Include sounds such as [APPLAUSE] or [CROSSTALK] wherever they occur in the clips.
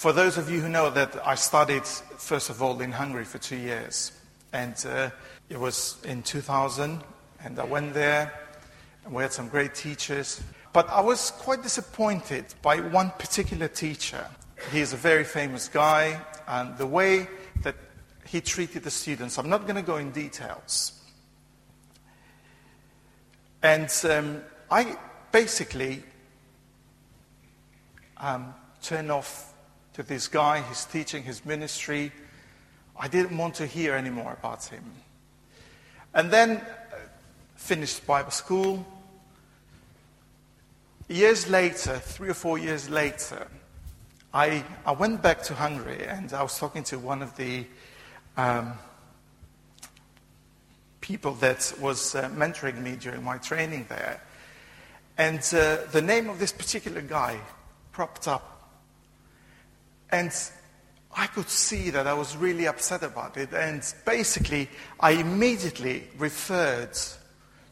For those of you who know that I studied, first of all, in Hungary for two years. And uh, it was in 2000, and I went there, and we had some great teachers. But I was quite disappointed by one particular teacher. He is a very famous guy, and the way that he treated the students, I'm not going to go in details. And um, I basically um, turned off to this guy, his teaching, his ministry. I didn't want to hear anymore about him. And then uh, finished Bible school. Years later, three or four years later, I, I went back to Hungary and I was talking to one of the um, people that was uh, mentoring me during my training there. And uh, the name of this particular guy propped up. And I could see that I was really upset about it. And basically, I immediately referred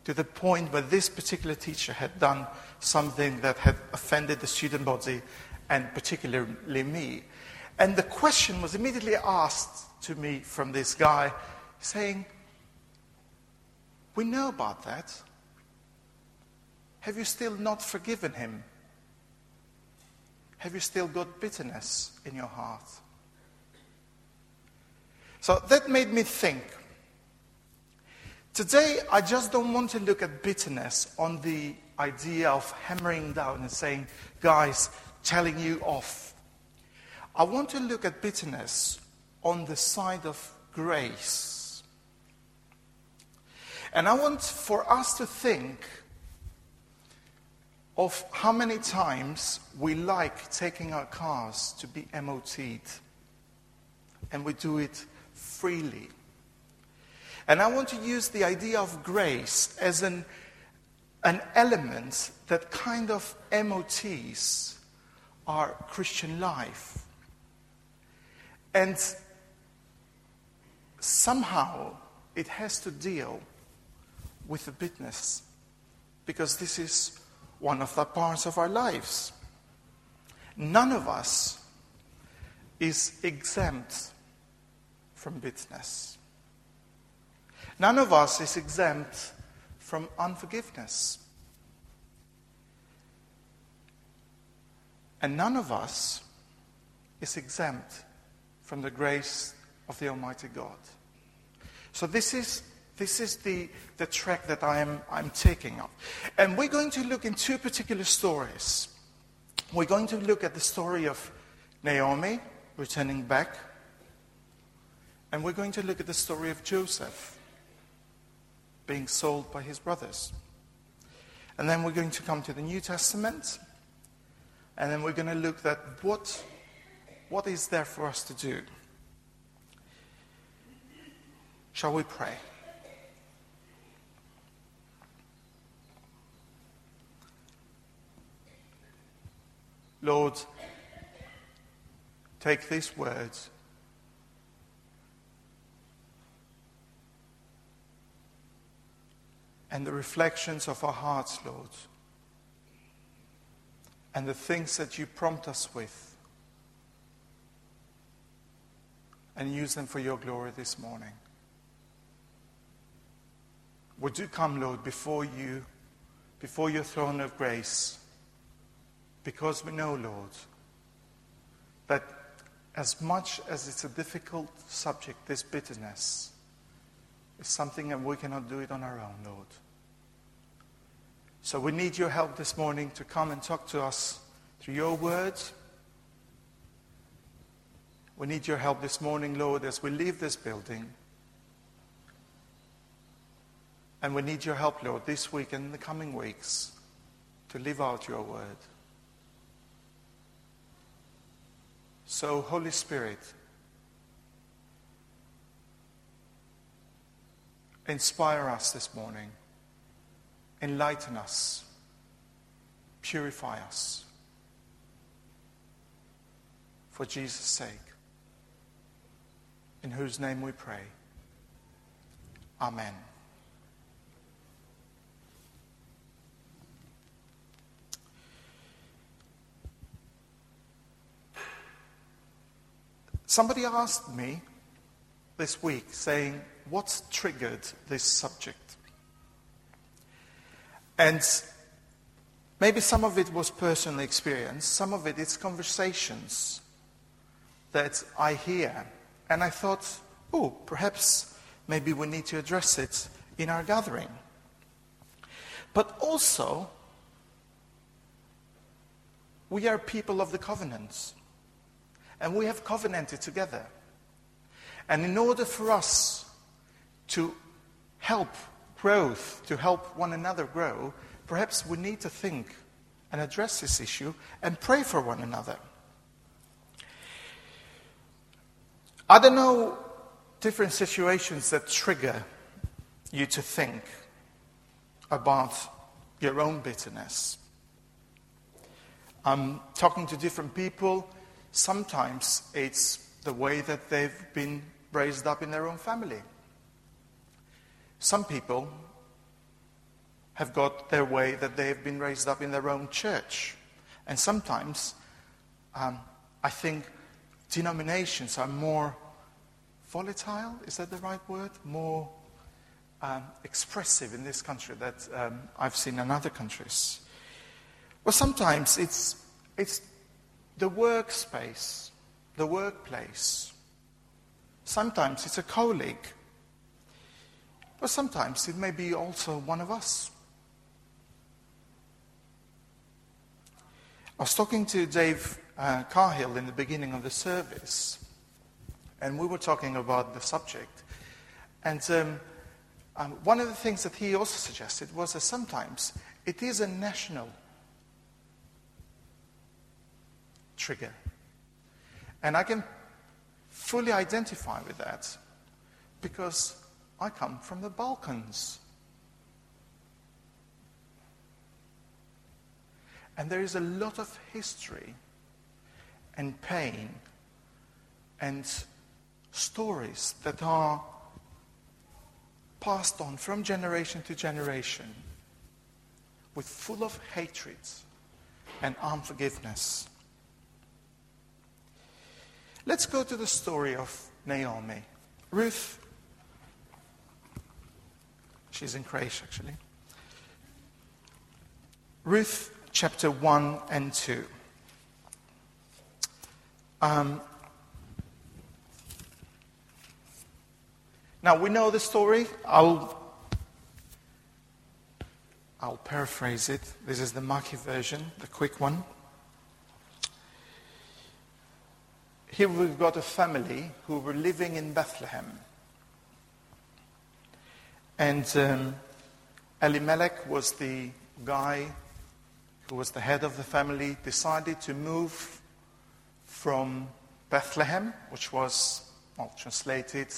to the point where this particular teacher had done something that had offended the student body and particularly me. And the question was immediately asked to me from this guy saying, We know about that. Have you still not forgiven him? Have you still got bitterness in your heart? So that made me think. Today, I just don't want to look at bitterness on the idea of hammering down and saying, guys, telling you off. I want to look at bitterness on the side of grace. And I want for us to think of how many times we like taking our cars to be MOT'd. And we do it freely. And I want to use the idea of grace as an, an element that kind of MOTs our Christian life. And somehow it has to deal with the bitterness because this is one of the parts of our lives. None of us is exempt from bitterness. None of us is exempt from unforgiveness. And none of us is exempt from the grace of the Almighty God. So this is this is the, the track that I'm, I'm taking up. And we're going to look in two particular stories. We're going to look at the story of Naomi returning back, and we're going to look at the story of Joseph being sold by his brothers. And then we're going to come to the New Testament, and then we're going to look at what, what is there for us to do. Shall we pray? Lord, take these words. And the reflections of our hearts, Lord, and the things that you prompt us with, and use them for your glory this morning. Would you come, Lord, before you, before your throne of grace? Because we know, Lord, that as much as it's a difficult subject, this bitterness is something that we cannot do it on our own, Lord. So we need your help this morning to come and talk to us through your words. We need your help this morning, Lord, as we leave this building. And we need your help, Lord, this week and in the coming weeks to live out your word. So, Holy Spirit, inspire us this morning, enlighten us, purify us. For Jesus' sake, in whose name we pray. Amen. Somebody asked me this week saying, What's triggered this subject? And maybe some of it was personal experience, some of it is conversations that I hear. And I thought, oh, perhaps maybe we need to address it in our gathering. But also, we are people of the covenants. And we have covenanted together. And in order for us to help growth, to help one another grow, perhaps we need to think and address this issue and pray for one another. I don't know different situations that trigger you to think about your own bitterness. I'm talking to different people. Sometimes it's the way that they've been raised up in their own family. Some people have got their way that they have been raised up in their own church. And sometimes um, I think denominations are more volatile, is that the right word? More um, expressive in this country that um, I've seen in other countries. Well, sometimes it's, it's the workspace, the workplace. Sometimes it's a colleague. But sometimes it may be also one of us. I was talking to Dave uh, Carhill in the beginning of the service, and we were talking about the subject. And um, um, one of the things that he also suggested was that sometimes it is a national trigger. And I can fully identify with that because I come from the Balkans. And there is a lot of history and pain and stories that are passed on from generation to generation with full of hatred and unforgiveness. Let's go to the story of Naomi. Ruth, she's in Croatia actually. Ruth chapter 1 and 2. Um, now we know the story. I'll, I'll paraphrase it. This is the Mackie version, the quick one. Here we've got a family who were living in Bethlehem. And um, Elimelech was the guy who was the head of the family, decided to move from Bethlehem, which was, well, translated,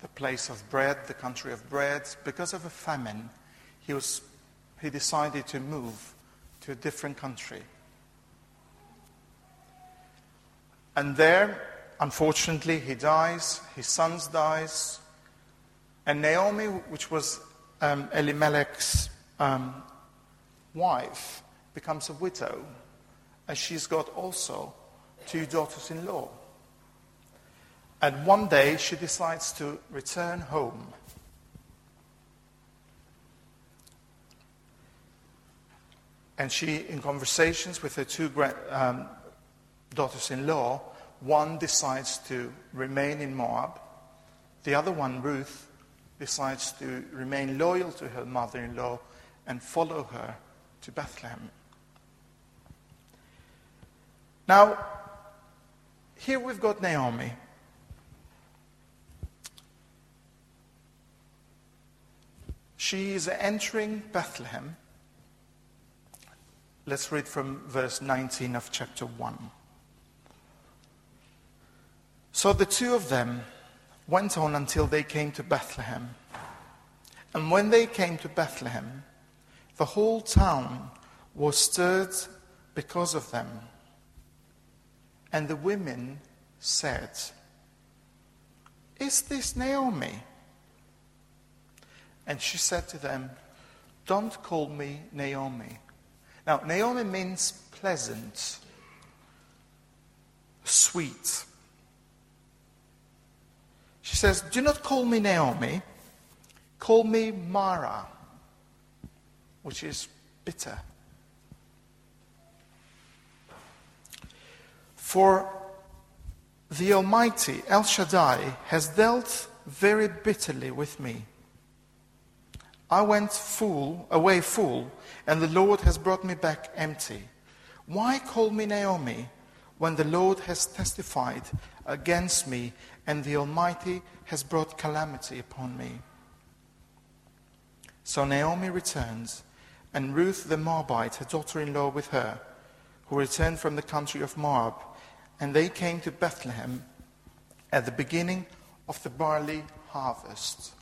the place of bread, the country of bread. Because of a famine, he, was, he decided to move to a different country. And there, unfortunately, he dies, his sons dies, and Naomi, which was um, Elimelech's um, wife, becomes a widow, and she's got also two daughters-in-law. And one day she decides to return home. And she, in conversations with her two um, daughters in law, one decides to remain in Moab, the other one, Ruth, decides to remain loyal to her mother in law and follow her to Bethlehem. Now, here we've got Naomi. She is entering Bethlehem Let's read from verse 19 of chapter 1. So the two of them went on until they came to Bethlehem. And when they came to Bethlehem, the whole town was stirred because of them. And the women said, Is this Naomi? And she said to them, Don't call me Naomi now, Naomi means pleasant, sweet. Says, Do not call me Naomi, call me Mara, which is bitter. For the Almighty, El Shaddai, has dealt very bitterly with me. I went full, away full, and the Lord has brought me back empty. Why call me Naomi when the Lord has testified against me and the Almighty has brought calamity upon me? So Naomi returns, and Ruth the Moabite, her daughter in law, with her, who returned from the country of Moab, and they came to Bethlehem at the beginning of the barley harvest.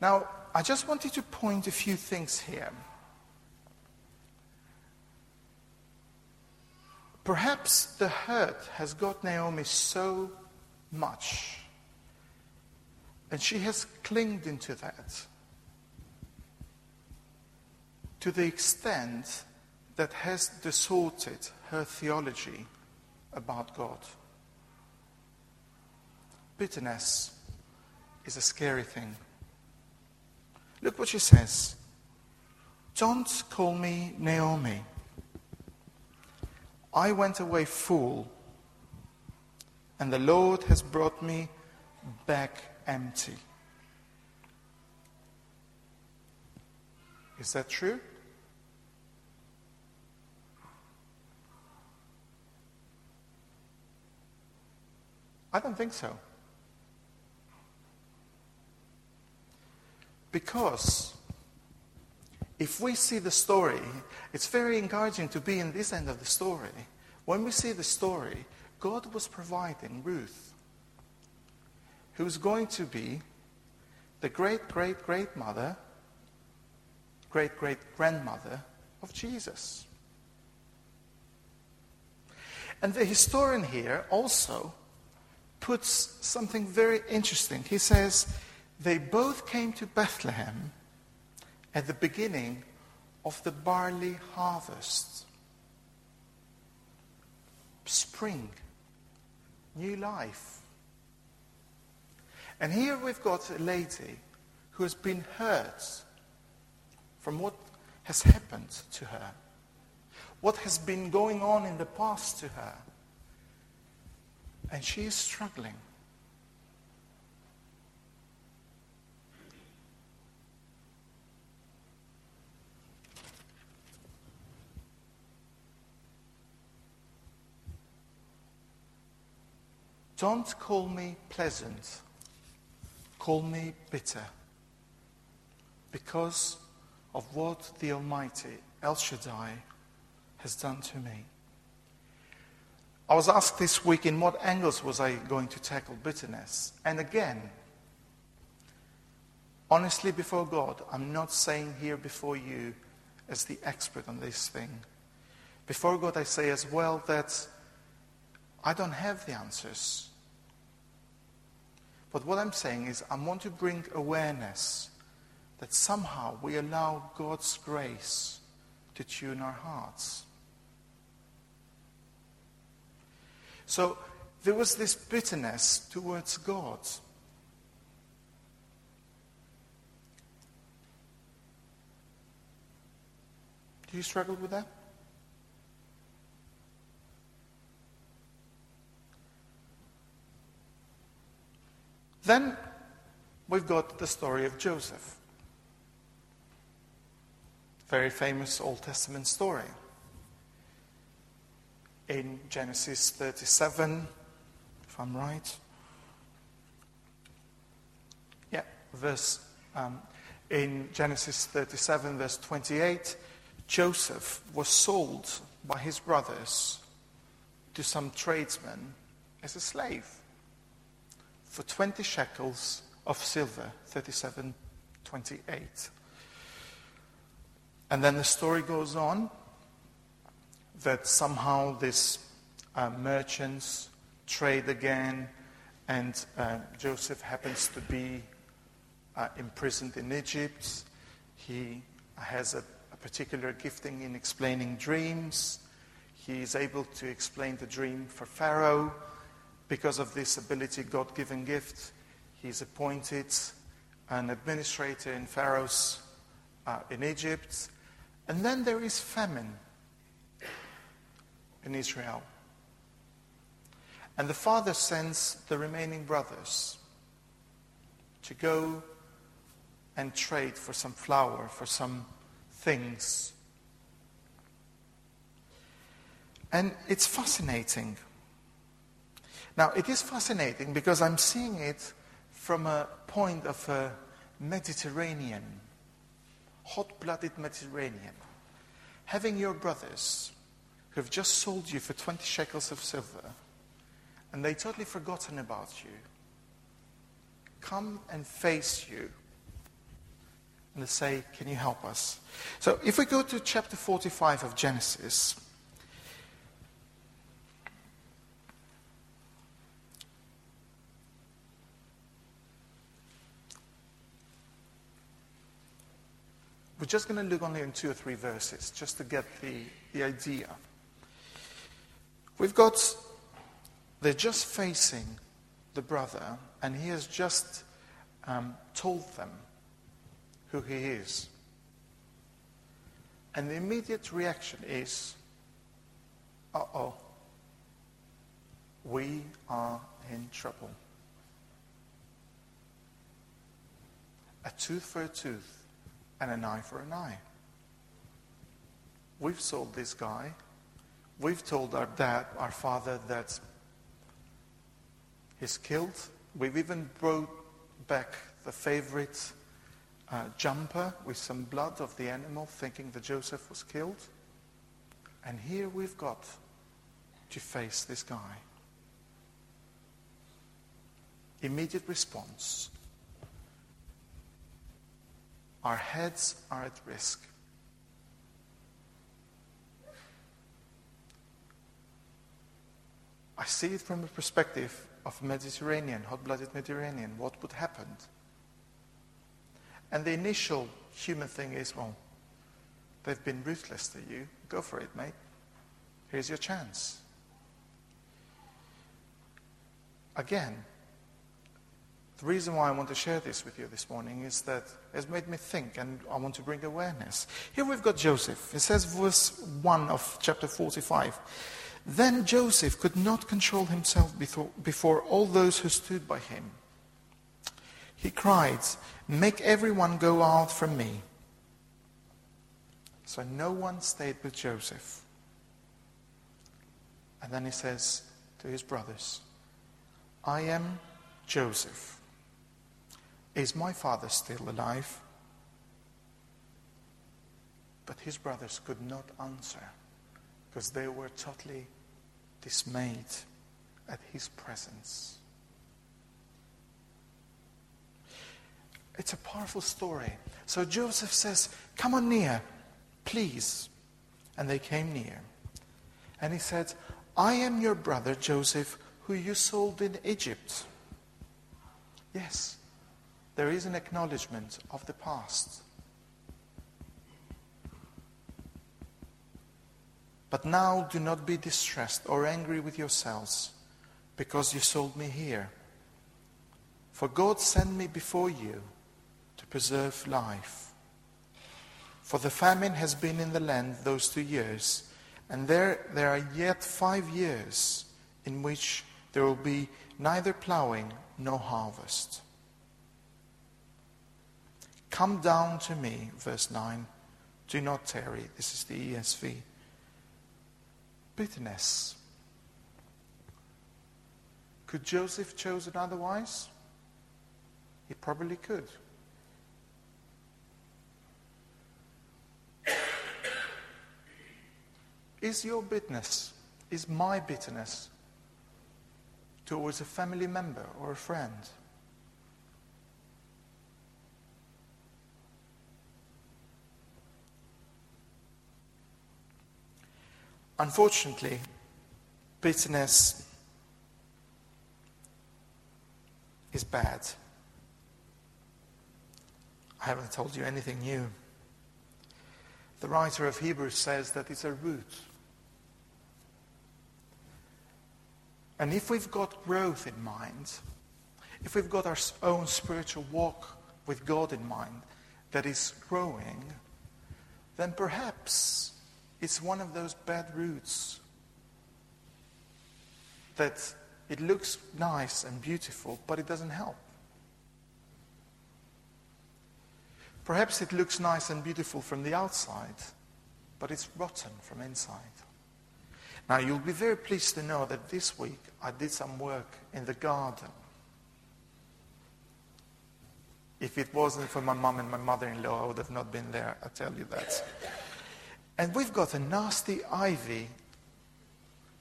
Now, I just wanted to point a few things here. Perhaps the hurt has got Naomi so much, and she has clinged into that to the extent that has distorted her theology about God. Bitterness is a scary thing. Look what she says. Don't call me Naomi. I went away full, and the Lord has brought me back empty. Is that true? I don't think so. Because if we see the story, it's very encouraging to be in this end of the story. When we see the story, God was providing Ruth, who's going to be the great great great mother, great great grandmother of Jesus. And the historian here also puts something very interesting. He says, they both came to Bethlehem at the beginning of the barley harvest. Spring, new life. And here we've got a lady who has been hurt from what has happened to her, what has been going on in the past to her. And she is struggling. Don't call me pleasant. Call me bitter. Because of what the Almighty, El Shaddai, has done to me. I was asked this week in what angles was I going to tackle bitterness. And again, honestly before God, I'm not saying here before you as the expert on this thing. Before God, I say as well that I don't have the answers. But what I'm saying is, I want to bring awareness that somehow we allow God's grace to tune our hearts. So there was this bitterness towards God. Do you struggle with that? Then we've got the story of Joseph. Very famous Old Testament story in Genesis 37, if I'm right. Yeah, verse um, in Genesis 37, verse 28, Joseph was sold by his brothers to some tradesmen as a slave for 20 shekels of silver, 37, 28. And then the story goes on that somehow these uh, merchants trade again, and uh, Joseph happens to be uh, imprisoned in Egypt. He has a, a, particular gifting in explaining dreams. He is able to explain the dream for Pharaoh, because of this ability, God given gift, he's appointed an administrator in Pharaoh's uh, in Egypt. And then there is famine in Israel. And the father sends the remaining brothers to go and trade for some flour, for some things. And it's fascinating. Now, it is fascinating because I'm seeing it from a point of a Mediterranean, hot blooded Mediterranean. Having your brothers who have just sold you for 20 shekels of silver and they totally forgotten about you come and face you and they say, Can you help us? So if we go to chapter 45 of Genesis, we're just going to look only in two or three verses just to get the, the idea. We've got, they're just facing the brother, and he has just um, told them who he is. And the immediate reaction is, uh oh, we are in trouble. A tooth for a tooth and an eye for an eye. We've sold this guy. We've told our dad, our father, that he's killed. We've even brought back the favorite uh, jumper with some blood of the animal, thinking that Joseph was killed. And here we've got to face this guy. Immediate response. Our heads are at risk. I see it from the perspective of Mediterranean, hot-blooded Mediterranean, what would happen. And the initial human thing is, well, they've been ruthless to you. Go for it, mate. Here's your chance. Again, the reason why I want to share this with you this morning is that it's made me think and I want to bring awareness. Here we've got Joseph. It says, verse 1 of chapter 45. Then Joseph could not control himself before all those who stood by him. He cried, Make everyone go out from me. So no one stayed with Joseph. And then he says to his brothers, I am Joseph. Is my father still alive? But his brothers could not answer because they were totally dismayed at his presence. It's a powerful story. So Joseph says, Come on near, please. And they came near. And he said, I am your brother Joseph, who you sold in Egypt. Yes, there is an acknowledgement of the past. But now do not be distressed or angry with yourselves because you sold me here. For God sent me before you to preserve life. For the famine has been in the land those two years, and there, there are yet five years in which there will be neither plowing nor harvest. Come down to me, verse 9. Do not tarry. This is the ESV bitterness. Could Joseph chosen otherwise? He probably could. Is your bitterness, is my bitterness towards a family member or a friend? Unfortunately, bitterness is bad. I haven't told you anything new. The writer of Hebrews says that it's a root. And if we've got growth in mind, if we've got our own spiritual walk with God in mind that is growing, then perhaps it's one of those bad roots that it looks nice and beautiful, but it doesn't help. Perhaps it looks nice and beautiful from the outside, but it's rotten from inside. Now, you'll be very pleased to know that this week I did some work in the garden. If it wasn't for my mom and my mother-in-law, I would have not been there, I tell you that. And we've got a nasty ivy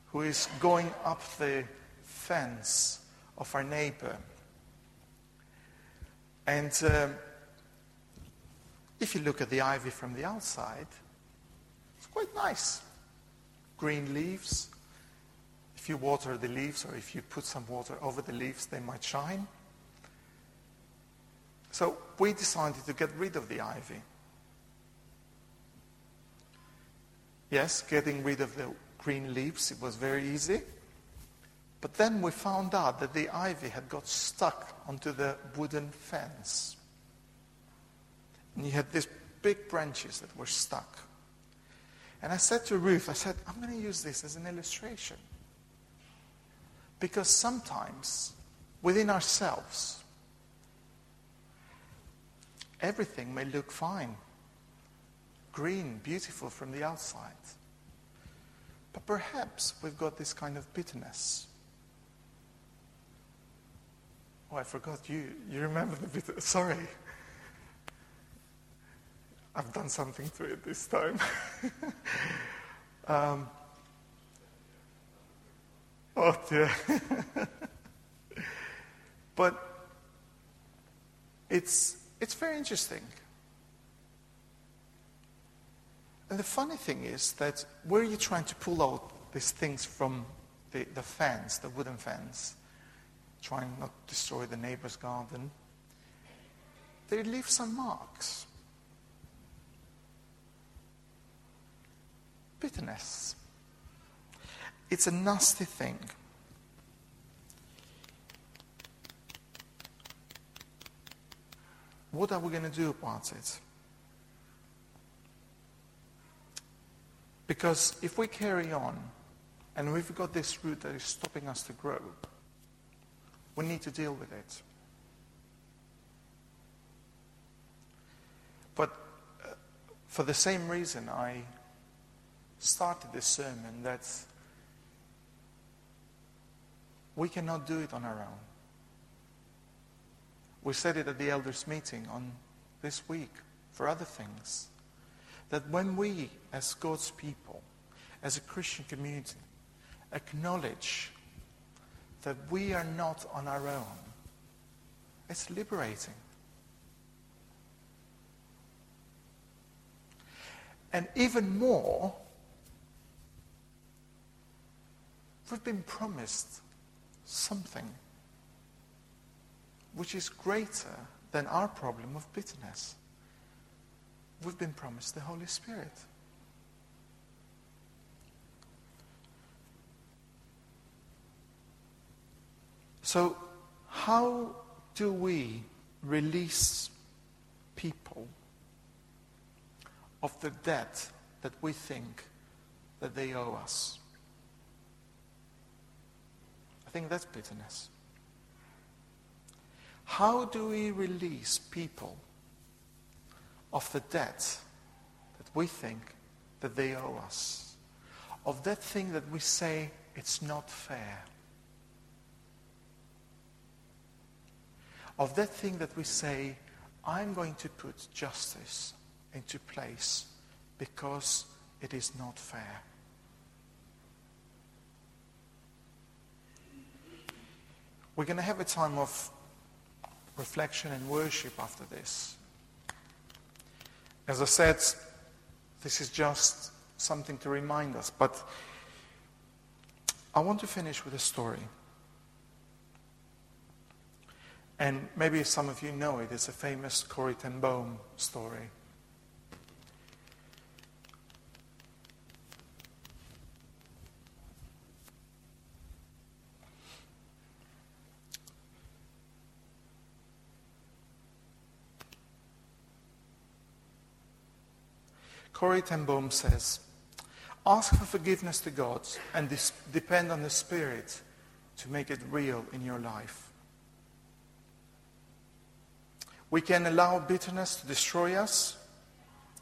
who is going up the fence of our neighbor. And um, if you look at the ivy from the outside, it's quite nice. Green leaves. If you water the leaves or if you put some water over the leaves, they might shine. So we decided to get rid of the ivy. Yes, getting rid of the green leaves, it was very easy. But then we found out that the ivy had got stuck onto the wooden fence. And you had these big branches that were stuck. And I said to Ruth, I said, I'm going to use this as an illustration. Because sometimes within ourselves, everything may look fine, green, beautiful from the outside. But perhaps we've got this kind of bitterness. Oh, I forgot you. You remember the bitter. [LAUGHS] Sorry. I've done something to it this time. [LAUGHS] um, oh dear. [LAUGHS] but it's, it's very interesting. And the funny thing is that where you're trying to pull out these things from the, the fence, the wooden fence, trying not to destroy the neighbor's garden, they leave some marks. bitterness. It's a nasty thing. What are we going to do about it? Because if we carry on and we've got this root that is stopping us to grow, we need to deal with it. But uh, for the same reason, I started this sermon that we cannot do it on our own. We said it at the elders' meeting on this week for other things. That when we, as God's people, as a Christian community, acknowledge that we are not on our own, it's liberating. And even more, We've been promised something which is greater than our problem of bitterness. We've been promised the Holy Spirit. So, how do we release people of the debt that we think that they owe us? I think that's bitterness. How do we release people of the debt that we think that they owe us? Of that thing that we say it's not fair? Of that thing that we say, I'm going to put justice into place because it is not fair. We're going to have a time of reflection and worship after this. As I said, this is just something to remind us, but I want to finish with a story. And maybe some of you know it. It's a famous Corrie ten Boom story. Corrie ten Boom says, ask for forgiveness to God and dis- depend on the Spirit to make it real in your life. We can allow bitterness to destroy us,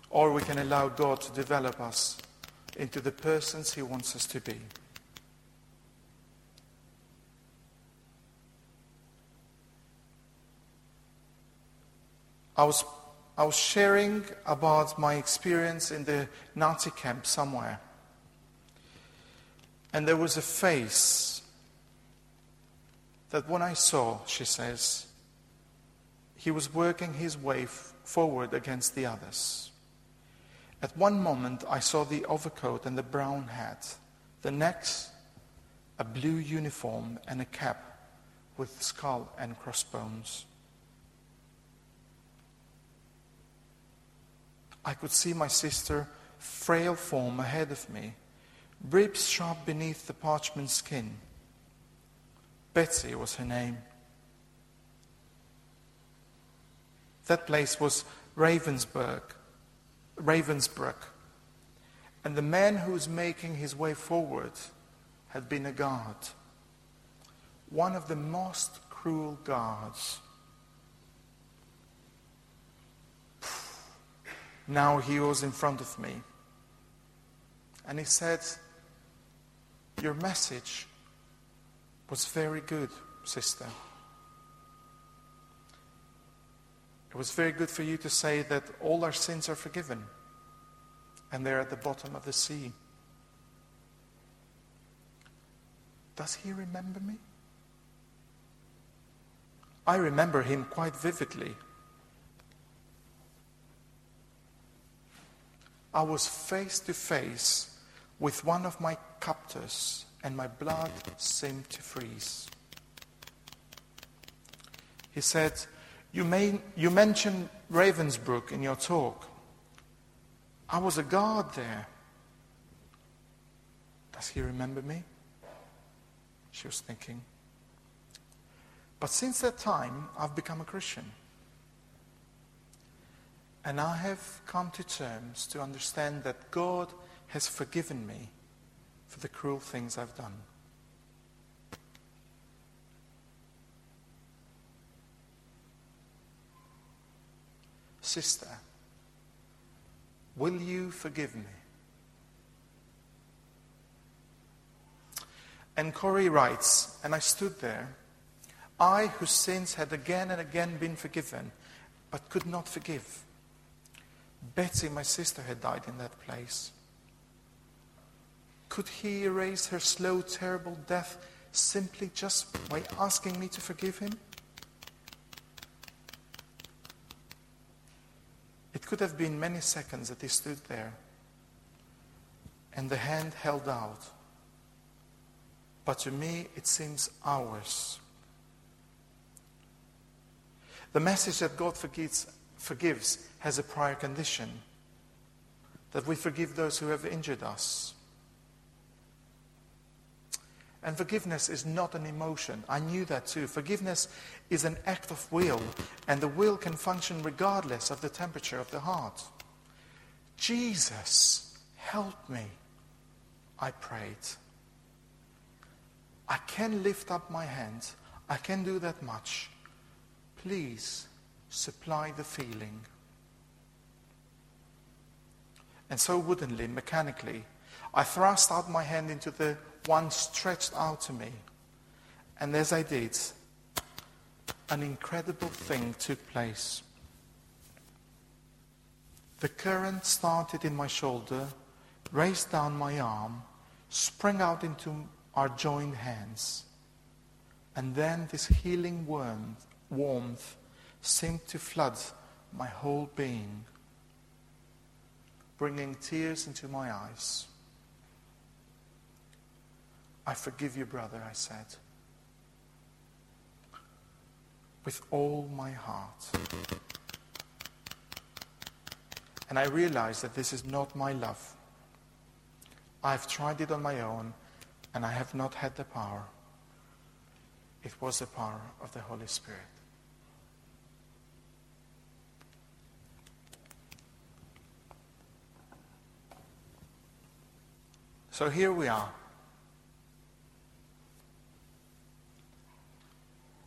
or we can allow God to develop us into the persons He wants us to be. I was, I was sharing about my experience in the Nazi camp somewhere. And there was a face that when I saw, she says, he was working his way f- forward against the others. At one moment, I saw the overcoat and the brown hat. The next, a blue uniform and a cap with skull and crossbones. I could see my sister, frail form ahead of me, ribs sharp beneath the parchment skin. Betsie was her name. That place was Ravensburg, Ravensbrück. And the man who was making his way forward had been a guard. One of the most cruel guards. Now he was in front of me. And he said, Your message was very good, sister. It was very good for you to say that all our sins are forgiven and they're at the bottom of the sea. Does he remember me? I remember him quite vividly. I was face to face with one of my captors, and my blood seemed to freeze. He said, You, may, you mentioned Ravensbrück in your talk. I was a guard there. Does he remember me? She was thinking. But since that time, I've become a Christian. And I have come to terms to understand that God has forgiven me for the cruel things I've done. Sister, will you forgive me? And Corrie writes, and I stood there, I whose sins had again and again been forgiven, but could not forgive. Betsie, my sister, had died in that place. Could he erase her slow, terrible death simply just by asking me to forgive him? It could have been many seconds that he stood there and the hand held out. But to me, it seems hours. The message that God forgives, forgives has a prior condition that we forgive those who have injured us. And forgiveness is not an emotion. I knew that too. Forgiveness is an act of will, and the will can function regardless of the temperature of the heart. Jesus, help me, I prayed. I can lift up my hands. I can do that much. Please supply the feeling. And so woodenly, mechanically, I thrust out my hand into the one stretched out to me. And as I did, an incredible thing took place. The current started in my shoulder, raced down my arm, sprang out into our joined hands. And then this healing warmth, warmth seemed to flood my whole being, bringing tears into my eyes. I forgive you, brother, I said, with all my heart. And I realized that this is not my love. I've tried it on my own, and I have not had the power. It was the power of the Holy Spirit. So here we are.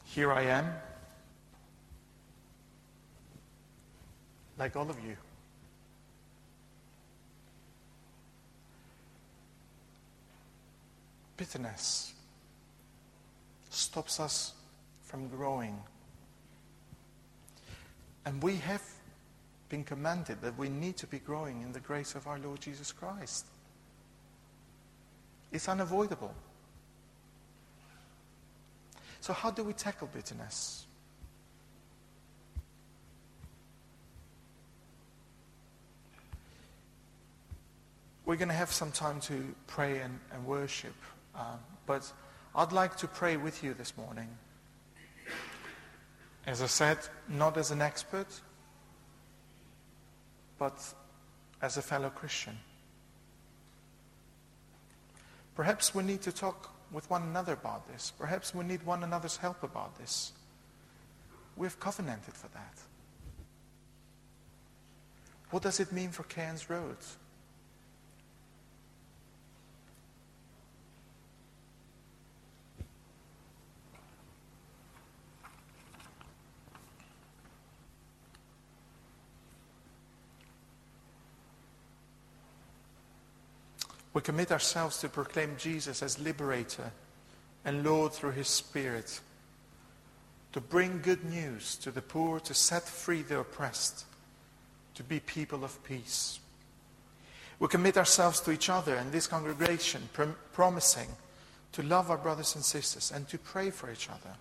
Here I am, like all of you. Bitterness stops us from growing. And we have been commanded that we need to be growing in the grace of our Lord Jesus Christ. It's unavoidable. So, how do we tackle bitterness? We're going to have some time to pray and, and worship, um, but I'd like to pray with you this morning. As I said, not as an expert, but as a fellow Christian. Perhaps we need to talk with one another about this. Perhaps we need one another's help about this. We've covenanted for that. What does it mean for Cairns Road? We commit ourselves to proclaim Jesus as liberator and Lord through his Spirit, to bring good news to the poor, to set free the oppressed, to be people of peace. We commit ourselves to each other and this congregation, prom- promising to love our brothers and sisters and to pray for each other.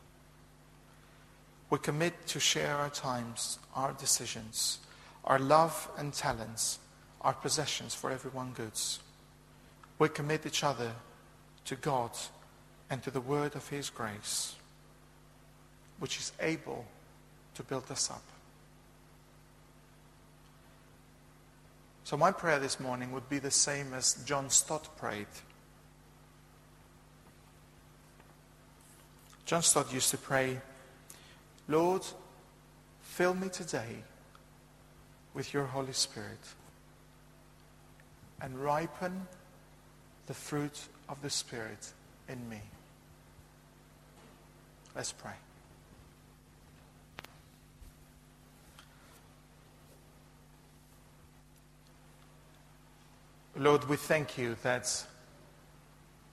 We commit to share our times, our decisions, our love and talents, our possessions for everyone goods we commit each other to God and to the word of His grace, which is able to build us up. So, my prayer this morning would be the same as John Stott prayed. John Stott used to pray, Lord, fill me today with your Holy Spirit and ripen the fruit of the Spirit in me. Let's pray. Lord, we thank you that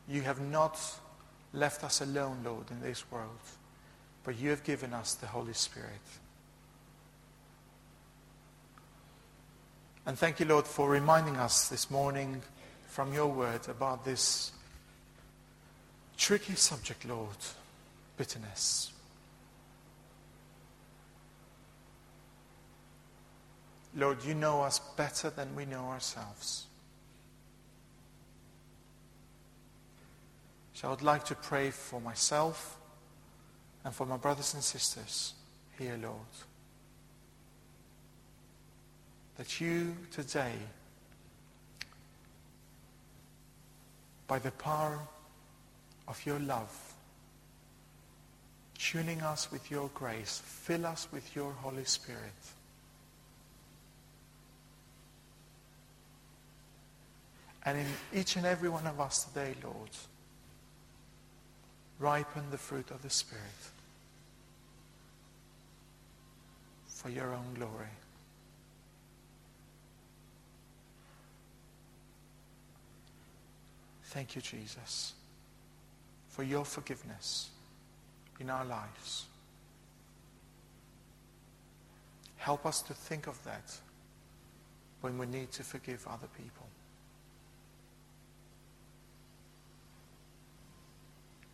you have not left us alone, Lord, in this world, but you have given us the Holy Spirit. And thank you, Lord, for reminding us this morning from your word about this tricky subject, Lord bitterness. Lord, you know us better than we know ourselves. So I would like to pray for myself and for my brothers and sisters here, Lord. That you today by the power of your love, tuning us with your grace, fill us with your Holy Spirit. And in each and every one of us today, Lord, ripen the fruit of the Spirit for your own glory. Thank you, Jesus, for your forgiveness in our lives. Help us to think of that when we need to forgive other people.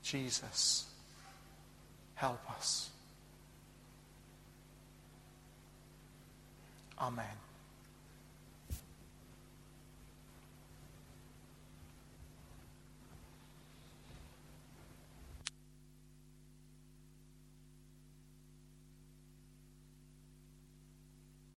Jesus, help us. Amen.